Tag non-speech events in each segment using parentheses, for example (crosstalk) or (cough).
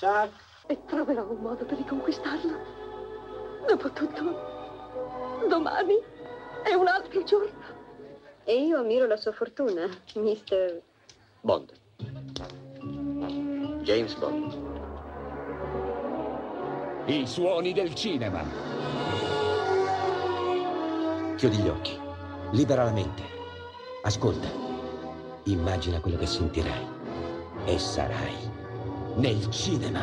Chuck. E troverò un modo per riconquistarlo. Dopotutto, domani è un altro giorno. E io ammiro la sua fortuna, mister... Bond. James Bond. I suoni del cinema. Chiudi gli occhi. Libera la mente. Ascolta. Immagina quello che sentirai. E sarai nel cinema.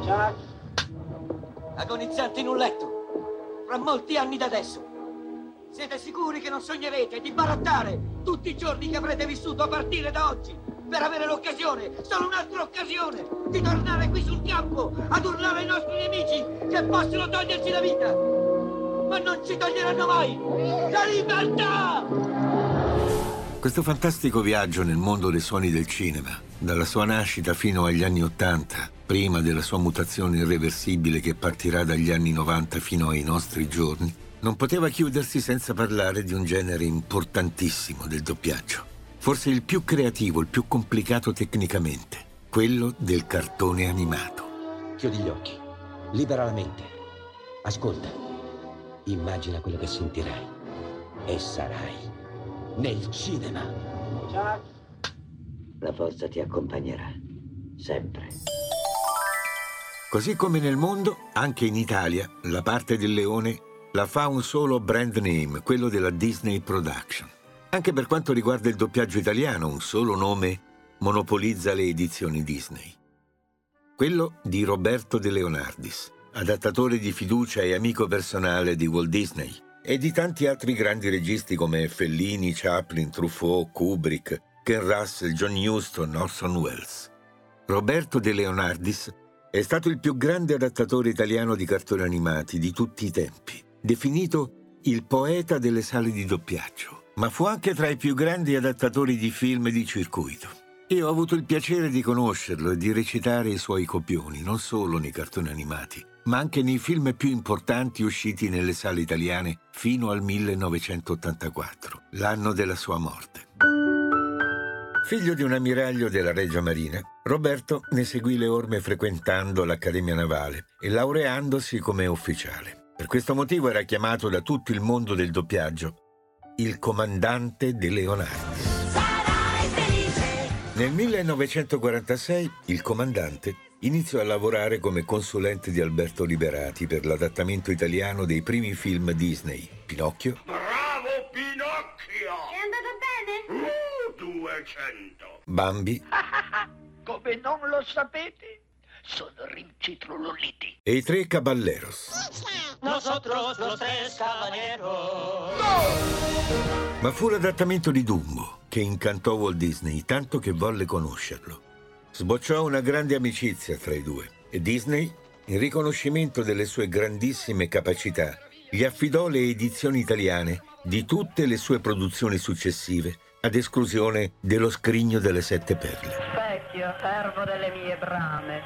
Chuck. Agonizzante in un letto. Fra molti anni da adesso. Siete sicuri che non sognerete di barattare tutti i giorni che avrete vissuto a partire da oggi? Per avere l'occasione, solo un'altra occasione, di tornare qui sul campo ad urlare ai nostri nemici che possono toglierci la vita! Ma non ci toglieranno mai la libertà! Questo fantastico viaggio nel mondo dei suoni del cinema, dalla sua nascita fino agli anni Ottanta, prima della sua mutazione irreversibile che partirà dagli anni 90 fino ai nostri giorni, non poteva chiudersi senza parlare di un genere importantissimo del doppiaggio. Forse il più creativo, il più complicato tecnicamente, quello del cartone animato. Chiudi gli occhi. Libera la mente. Ascolta. Immagina quello che sentirai. E sarai nel cinema. Chuck. La forza ti accompagnerà. Sempre. Così come nel mondo, anche in Italia, la parte del leone la fa un solo brand name, quello della Disney Production. Anche per quanto riguarda il doppiaggio italiano, un solo nome monopolizza le edizioni Disney. Quello di Roberto De Leonardis, adattatore di fiducia e amico personale di Walt Disney, e di tanti altri grandi registi come Fellini, Chaplin, Truffaut, Kubrick, Ken Russell, John Huston, Orson Welles. Roberto De Leonardis è stato il più grande adattatore italiano di cartoni animati di tutti i tempi definito il poeta delle sale di doppiaggio, ma fu anche tra i più grandi adattatori di film di circuito. Io ho avuto il piacere di conoscerlo e di recitare i suoi copioni, non solo nei cartoni animati, ma anche nei film più importanti usciti nelle sale italiane fino al 1984, l'anno della sua morte. Figlio di un ammiraglio della Regia Marina, Roberto ne seguì le orme frequentando l'Accademia Navale e laureandosi come ufficiale. Per questo motivo era chiamato da tutto il mondo del doppiaggio il comandante De Leonardi. Nel 1946 il comandante iniziò a lavorare come consulente di Alberto Liberati per l'adattamento italiano dei primi film Disney, Pinocchio. Bravo Pinocchio! È andata bene? Uh, 200! Bambi. (laughs) Come non lo sapete? Sono riuscito Loliti. E i tre Caballeros. Nosotros los tres caballeros. Ma fu l'adattamento di Dumbo che incantò Walt Disney tanto che volle conoscerlo. Sbocciò una grande amicizia tra i due e Disney, in riconoscimento delle sue grandissime capacità, gli affidò le edizioni italiane di tutte le sue produzioni successive, ad esclusione dello Scrigno delle Sette Perle. Specchio, servo delle mie brame.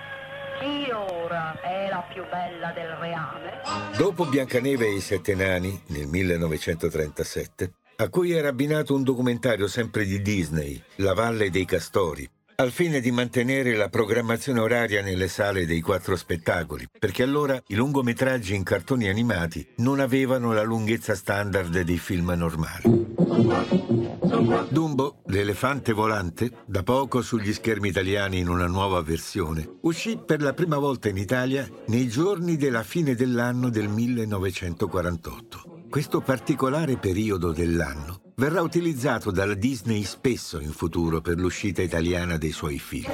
Chi ora è la più bella del reame? Dopo Biancaneve e i Sette Nani, nel 1937, a cui era abbinato un documentario sempre di Disney, La Valle dei Castori, al fine di mantenere la programmazione oraria nelle sale dei quattro spettacoli, perché allora i lungometraggi in cartoni animati non avevano la lunghezza standard dei film normali. Dumbo, l'elefante volante, da poco sugli schermi italiani in una nuova versione, uscì per la prima volta in Italia nei giorni della fine dell'anno del 1948. Questo particolare periodo dell'anno verrà utilizzato dalla Disney spesso in futuro per l'uscita italiana dei suoi film.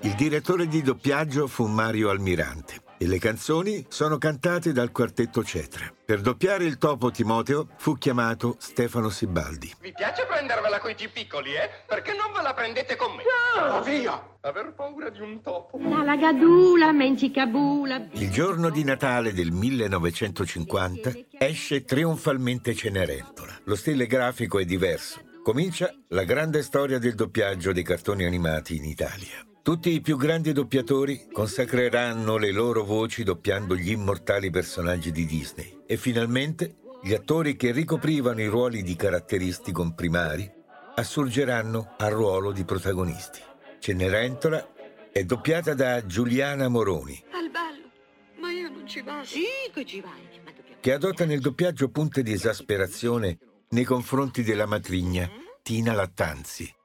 Il direttore di doppiaggio fu Mario Almirante e le canzoni sono cantate dal quartetto Cetra. Per doppiare il topo Timoteo fu chiamato Stefano Sibaldi. Vi piace prendervela coi più piccoli, eh? Perché non ve la prendete con me? No! via! Aver paura di un topo. La lagadula, mencicabula. Il giorno di Natale del 1950 esce trionfalmente Cenerentola. Lo stile grafico è diverso. Comincia la grande storia del doppiaggio dei cartoni animati in Italia. Tutti i più grandi doppiatori consacreranno le loro voci doppiando gli immortali personaggi di Disney e finalmente gli attori che ricoprivano i ruoli di caratteristico primari assurgeranno al ruolo di protagonisti. Cenerentola è doppiata da Giuliana Moroni, Al ballo. Ma io non ci vado. Sì che ci vai, che adotta nel doppiaggio punte di esasperazione nei confronti della matrigna Tina Lattanzi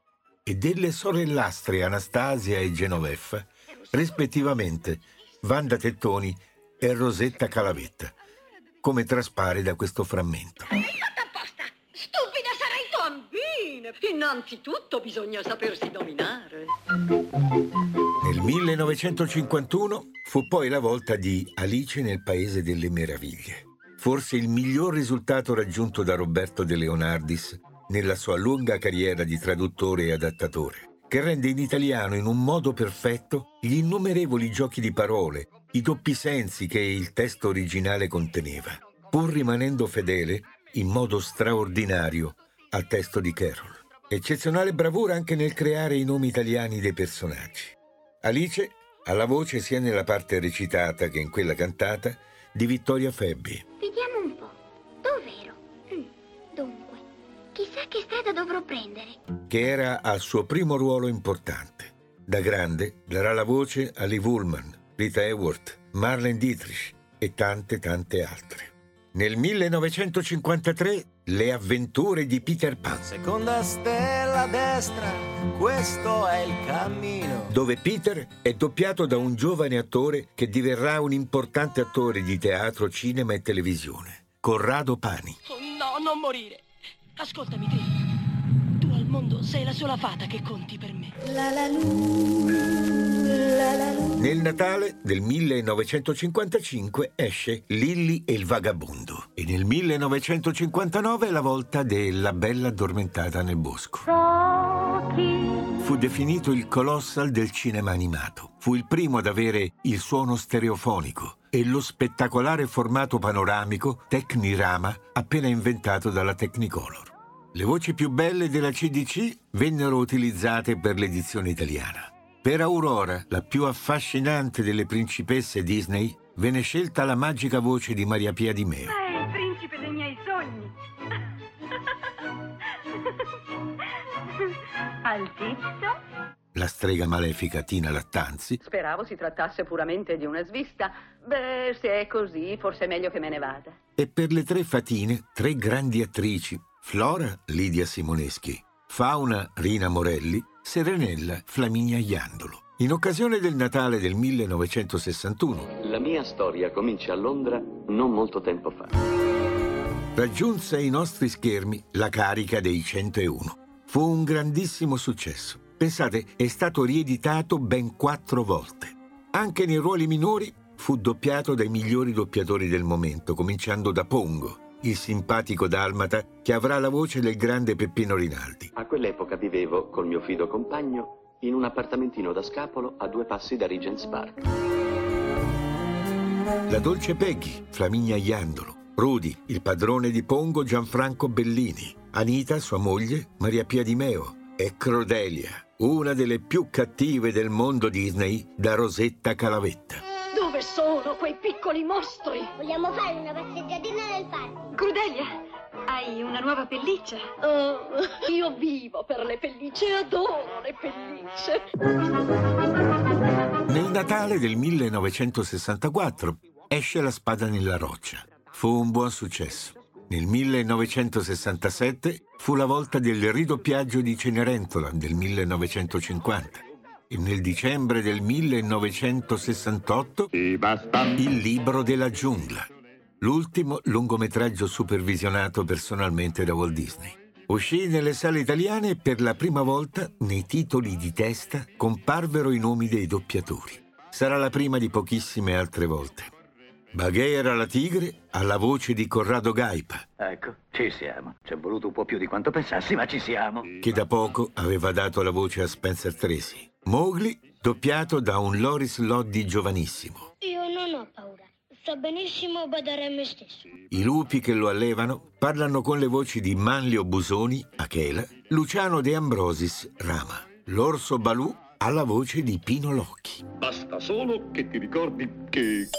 e delle sorellastre Anastasia e Genoveffa, rispettivamente Vanda Tettoni e Rosetta Calavetta, come traspare da questo frammento. Fatta apposta! Stupida sarai tu! Innanzitutto bisogna sapersi dominare. Nel 1951 fu poi la volta di Alice nel Paese delle Meraviglie, forse il miglior risultato raggiunto da Roberto De Leonardis nella sua lunga carriera di traduttore e adattatore, che rende in italiano in un modo perfetto gli innumerevoli giochi di parole, i doppi sensi che il testo originale conteneva, pur rimanendo fedele in modo straordinario al testo di Carol. Eccezionale bravura anche nel creare i nomi italiani dei personaggi. Alice ha la voce sia nella parte recitata che in quella cantata di Vittoria Febbi. Vediamo chissà che strada dovrò prendere. che era al suo primo ruolo importante. Da grande darà la voce a Liv Ullman, Rita Hayworth, Marlene Dietrich e tante tante altre. Nel 1953 Le avventure di Peter Pan, Seconda stella a destra, questo è il cammino. dove Peter è doppiato da un giovane attore che diverrà un importante attore di teatro, cinema e televisione, Corrado Pani. Oh, no, non morire. Ascoltami, Trilli. Tu al mondo sei la sola fata che conti per me. Nel Natale del 1955 esce Lilli e il vagabondo e nel 1959 è la volta della Bella addormentata nel bosco. Fu definito il colossal del cinema animato. Fu il primo ad avere il suono stereofonico e lo spettacolare formato panoramico Technirama appena inventato dalla Technicolor. Le voci più belle della CDC vennero utilizzate per l'edizione italiana. Per Aurora, la più affascinante delle principesse Disney, venne scelta la magica voce di Maria Pia Di Meo. È il principe dei miei sogni. (laughs) Altizio? La strega malefica Tina Lattanzi Speravo si trattasse puramente di una svista. Beh, se è così, forse è meglio che me ne vada. e per le tre fatine, tre grandi attrici, Flora Lidia Simoneschi, Fauna Rina Morelli, Serenella Flaminia Iandolo. In occasione del Natale del 1961 La mia storia comincia a Londra non molto tempo fa. raggiunse ai nostri schermi la carica dei 101. Fu un grandissimo successo. Pensate, è stato rieditato ben quattro volte. Anche nei ruoli minori fu doppiato dai migliori doppiatori del momento, cominciando da Pongo, il simpatico dalmata che avrà la voce del grande Peppino Rinaldi. A quell'epoca vivevo col mio fido compagno in un appartamentino da scapolo a due passi da Regent's Park. La dolce Peggy, Flaminia Iandolo, Rudy, il padrone di Pongo Gianfranco Bellini, Anita, sua moglie, Maria Pia Di Meo e Crodelia, una delle più cattive del mondo Disney, da Rosetta Calavetta. Dove sono quei piccoli mostri? Vogliamo fare una passeggiatina nel parco? Crudelia, hai una nuova pelliccia? Oh, io vivo per le pellicce, adoro le pellicce. Nel Natale del 1964 esce La spada nella roccia. Fu un buon successo. Nel 1967 fu la volta del ridoppiaggio di Cenerentola del 1950 e nel dicembre del 1968 Il libro della giungla, l'ultimo lungometraggio supervisionato personalmente da Walt Disney. Uscì nelle sale italiane e per la prima volta nei titoli di testa comparvero i nomi dei doppiatori. Sarà la prima di pochissime altre volte. Bagheera la tigre ha la voce di Corrado Gaipa, Ecco, ci siamo. Ci è voluto un po' più di quanto pensassi, ma ci siamo. che da poco aveva dato la voce a Spencer Tracy. Mowgli, doppiato da un Loris Loddy giovanissimo. Io non ho paura. So benissimo badare a me stesso. I lupi che lo allevano parlano con le voci di Manlio Busoni, Achela, Luciano De Ambrosis, Rama. L'orso Balù ha la voce di Pino Locchi. Basta solo che ti ricordi che...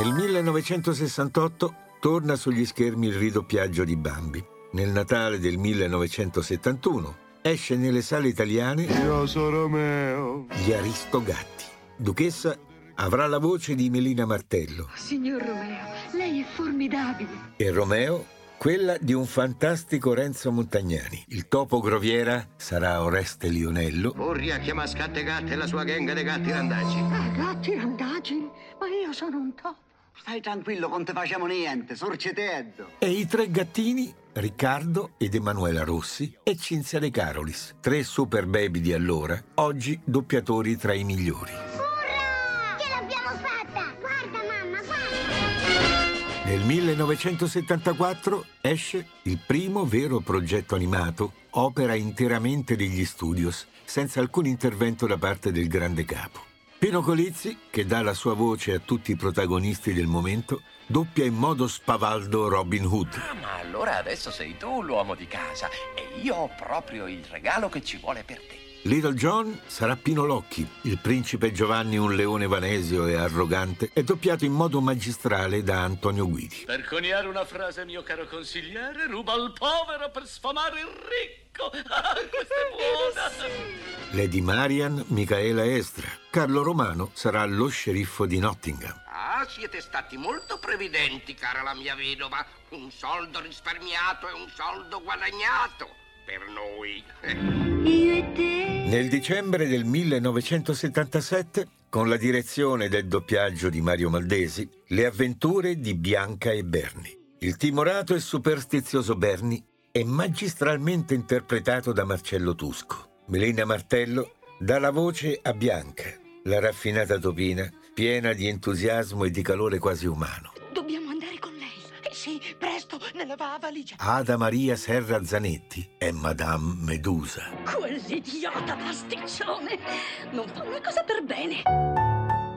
Nel 1968 torna sugli schermi il ridoppiaggio di Bambi. Nel Natale del 1971 esce nelle sale italiane Io sono Romeo. Gli Aristogatti. Duchessa avrà la voce di Melina Martello Signor Romeo, lei è formidabile. e Romeo quella di un fantastico Renzo Montagnani. Il topo groviera sarà Oreste Lionello Furria chiama Scatte Gatte e la sua gang dei gatti randaggi. Ah, gatti randaggi? Ma io sono un topo. Stai tranquillo, non te facciamo niente, sorceteddo. e i tre gattini Riccardo ed Emanuela Rossi e Cinzia De Carolis, tre super baby di allora, oggi doppiatori tra i migliori. Ce l'abbiamo fatta! Guarda mamma, guarda! Nel 1974 esce il primo vero progetto animato, opera interamente degli studios, senza alcun intervento da parte del grande capo. Pino Colizzi, che dà la sua voce a tutti i protagonisti del momento, doppia in modo spavaldo Robin Hood. Ah, ma allora adesso sei tu l'uomo di casa e io ho proprio il regalo che ci vuole per te. Little John sarà Pino Locchi, il principe Giovanni un leone vanesio e arrogante, è doppiato in modo magistrale da Antonio Guidi. Per coniare una frase, mio caro consigliere, ruba al povero per sfamare il ricco. (laughs) Ah, questa è buona. Lady Marian, Micaela Estra. Carlo Romano sarà lo sceriffo di Nottingham. Ah, siete stati molto previdenti, cara la mia vedova. Un soldo risparmiato e un soldo guadagnato per noi. (laughs) Io e te? Nel dicembre del 1977, con la direzione del doppiaggio di Mario Maldesi, le avventure di Bianca e Bernie. Il timorato e superstizioso Bernie è magistralmente interpretato da Marcello Tusco. Melina Martello dà la voce a Bianca, la raffinata topina, piena di entusiasmo e di calore quasi umano. Dobbiamo andare con lei. Eh sì, presto, nella va- valigia. Ada Maria Serra Zanetti è Madame Medusa. Quell'idiota pasticcione non fa una cosa per bene.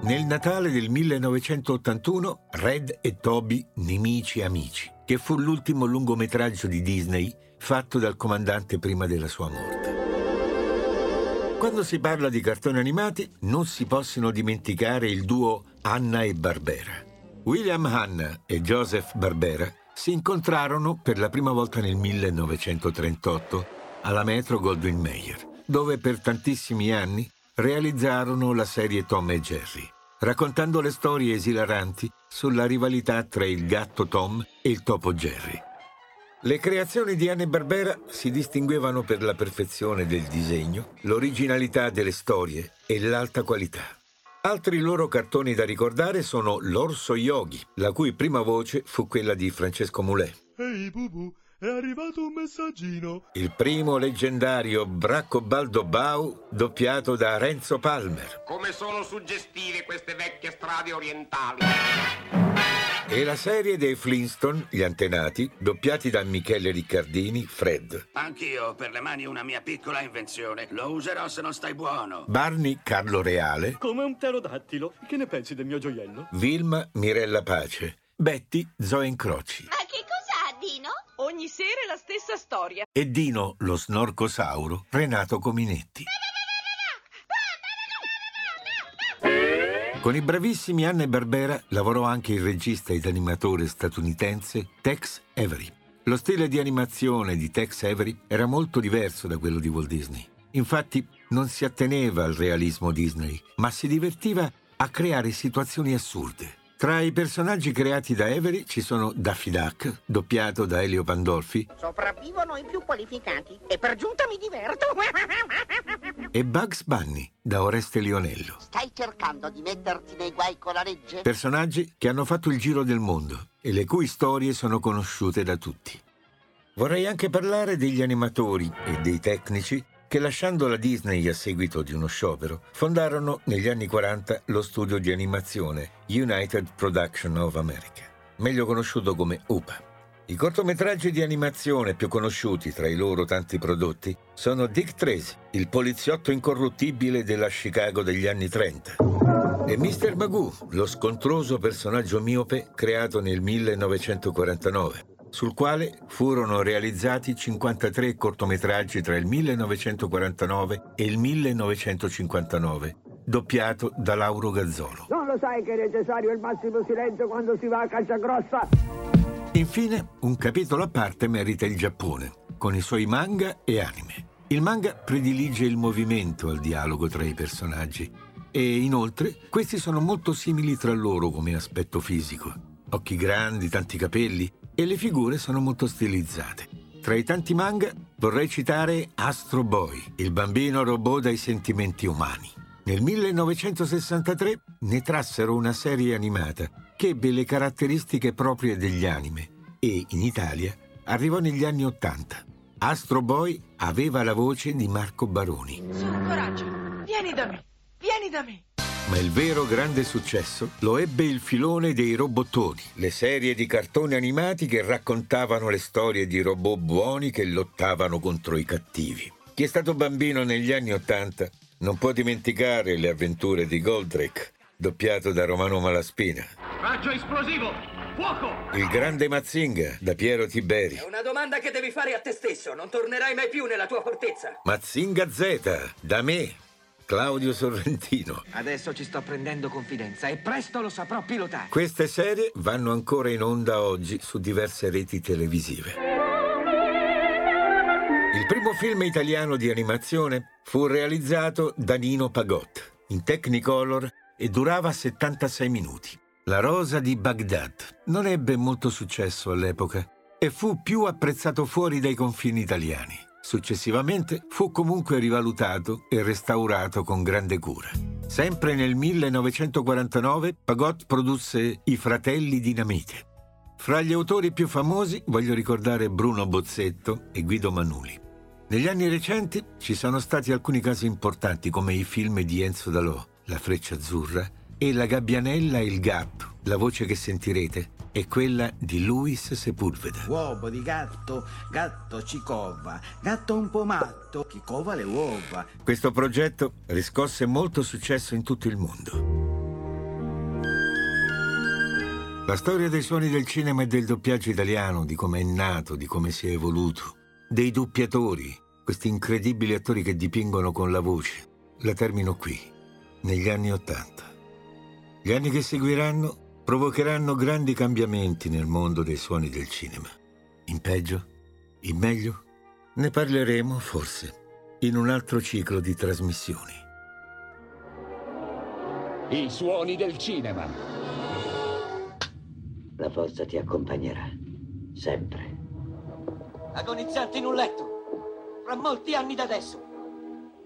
Nel Natale del 1981, Red e Toby Nemici Amici, che fu l'ultimo lungometraggio di Disney fatto dal comandante prima della sua morte. Quando si parla di cartoni animati, non si possono dimenticare il duo Anna e Barbera. William Hanna e Joseph Barbera si incontrarono per la prima volta nel 1938 alla Metro Goldwyn Mayer, dove per tantissimi anni realizzarono la serie Tom e Jerry, raccontando le storie esilaranti sulla rivalità tra il gatto Tom e il topo Jerry. Le creazioni di Anne Barbera si distinguevano per la perfezione del disegno, l'originalità delle storie e l'alta qualità. Altri loro cartoni da ricordare sono L'Orso Yogi, la cui prima voce fu quella di Francesco Moulet. Ehi Bubu, è arrivato un messaggino. Il primo leggendario Braccobaldo Bau, doppiato da Renzo Palmer. Come sono suggestive queste vecchie strade orientali. E la serie dei Flintstone, gli antenati, doppiati da Michele Riccardini, Fred. Anch'io per le mani una mia piccola invenzione. Lo userò se non stai buono. Barney Carlo Reale, Come un pterodattilo. Che ne pensi del mio gioiello? Vilma Mirella Pace, Betty Zoe Incroci Ma che? Ogni sera è la stessa storia. e Dino lo snorcosauro Renato Cominetti. Con i bravissimi Anna e Barbera lavorò anche il regista ed animatore statunitense Tex Avery. Lo stile di animazione di Tex Avery era molto diverso da quello di Walt Disney. Infatti non si atteneva al realismo Disney, ma si divertiva a creare situazioni assurde. Tra i personaggi creati da Avery ci sono Daffy Duck, doppiato da Elio Pandolfi, Sopravvivono i più qualificati e per giunta mi diverto. e Bugs Bunny, da Oreste Lionello. Stai cercando di metterti nei guai con la legge? Personaggi che hanno fatto il giro del mondo e le cui storie sono conosciute da tutti. Vorrei anche parlare degli animatori e dei tecnici che lasciando la Disney a seguito di uno sciopero, fondarono negli anni 40 lo studio di animazione United Production of America, meglio conosciuto come UPA. I cortometraggi di animazione più conosciuti tra i loro tanti prodotti sono Dick Tracy, il poliziotto incorruttibile della Chicago degli anni 30, e Mr. Magoo, lo scontroso personaggio miope creato nel 1949, sul quale furono realizzati 53 cortometraggi tra il 1949 e il 1959, doppiato da Lauro Gazzolo. Non lo sai che è necessario il massimo silenzio quando si va a caccia grossa? Infine, un capitolo a parte merita il Giappone, con i suoi manga e anime. Il manga predilige il movimento al dialogo tra i personaggi e inoltre questi sono molto simili tra loro come aspetto fisico. Occhi grandi, tanti capelli e le figure sono molto stilizzate. Tra i tanti manga vorrei citare Astro Boy, il bambino robot dai sentimenti umani. Nel 1963 ne trassero una serie animata che ebbe le caratteristiche proprie degli anime e in Italia arrivò negli anni Ottanta. Astro Boy aveva la voce di Marco Baroni. Su, coraggio. Vieni da me. Vieni da me. Ma il vero grande successo lo ebbe il filone dei robottoni, le serie di cartoni animati che raccontavano le storie di robot buoni che lottavano contro i cattivi. Chi è stato bambino negli anni Ottanta non può dimenticare le avventure di Goldrake, doppiato da Romano Malaspina. Raggio esplosivo! Fuoco! Il grande Mazinga, da Piero Tiberi. È una domanda che devi fare a te stesso. Non tornerai mai più nella tua fortezza. Mazinga Z, da me, Claudio Sorrentino. Adesso ci sto prendendo confidenza e presto lo saprò pilotare. Queste serie vanno ancora in onda oggi su diverse reti televisive. Il primo film italiano di animazione fu realizzato da Nino Pagott in Technicolor e durava 76 minuti. La rosa di Baghdad non ebbe molto successo all'epoca e fu più apprezzato fuori dai confini italiani. Successivamente fu comunque rivalutato e restaurato con grande cura. Sempre nel 1949 Pagott produsse I fratelli Dinamite. Fra gli autori più famosi voglio ricordare Bruno Bozzetto e Guido Manuli. Negli anni recenti ci sono stati alcuni casi importanti come i film di Enzo Dalò, La freccia azzurra e La gabbianella e il gatto. La voce che sentirete è quella di Luis Sepulveda. Uovo di gatto, gatto ci cova, gatto un po' matto, chi cova le uova. Questo progetto riscosse molto successo in tutto il mondo. La storia dei suoni del cinema e del doppiaggio italiano, di come è nato, di come si è evoluto, dei doppiatori, questi incredibili attori che dipingono con la voce, la termino qui, negli anni Ottanta. Gli anni che seguiranno provocheranno grandi cambiamenti nel mondo dei suoni del cinema. In peggio? In meglio? Ne parleremo, forse, in un altro ciclo di trasmissioni. I suoni del cinema. La forza ti accompagnerà. Sempre. Agonizzanti in un letto. Fra molti anni da adesso.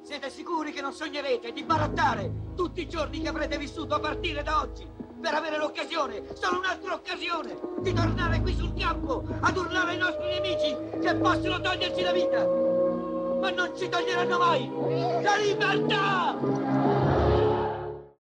Siete sicuri che non sognerete di barattare tutti i giorni che avrete vissuto a partire da oggi? Per avere l'occasione, solo un'altra occasione, di tornare qui sul campo ad urlare ai nostri nemici che possono toglierci la vita! Ma non ci toglieranno mai la libertà!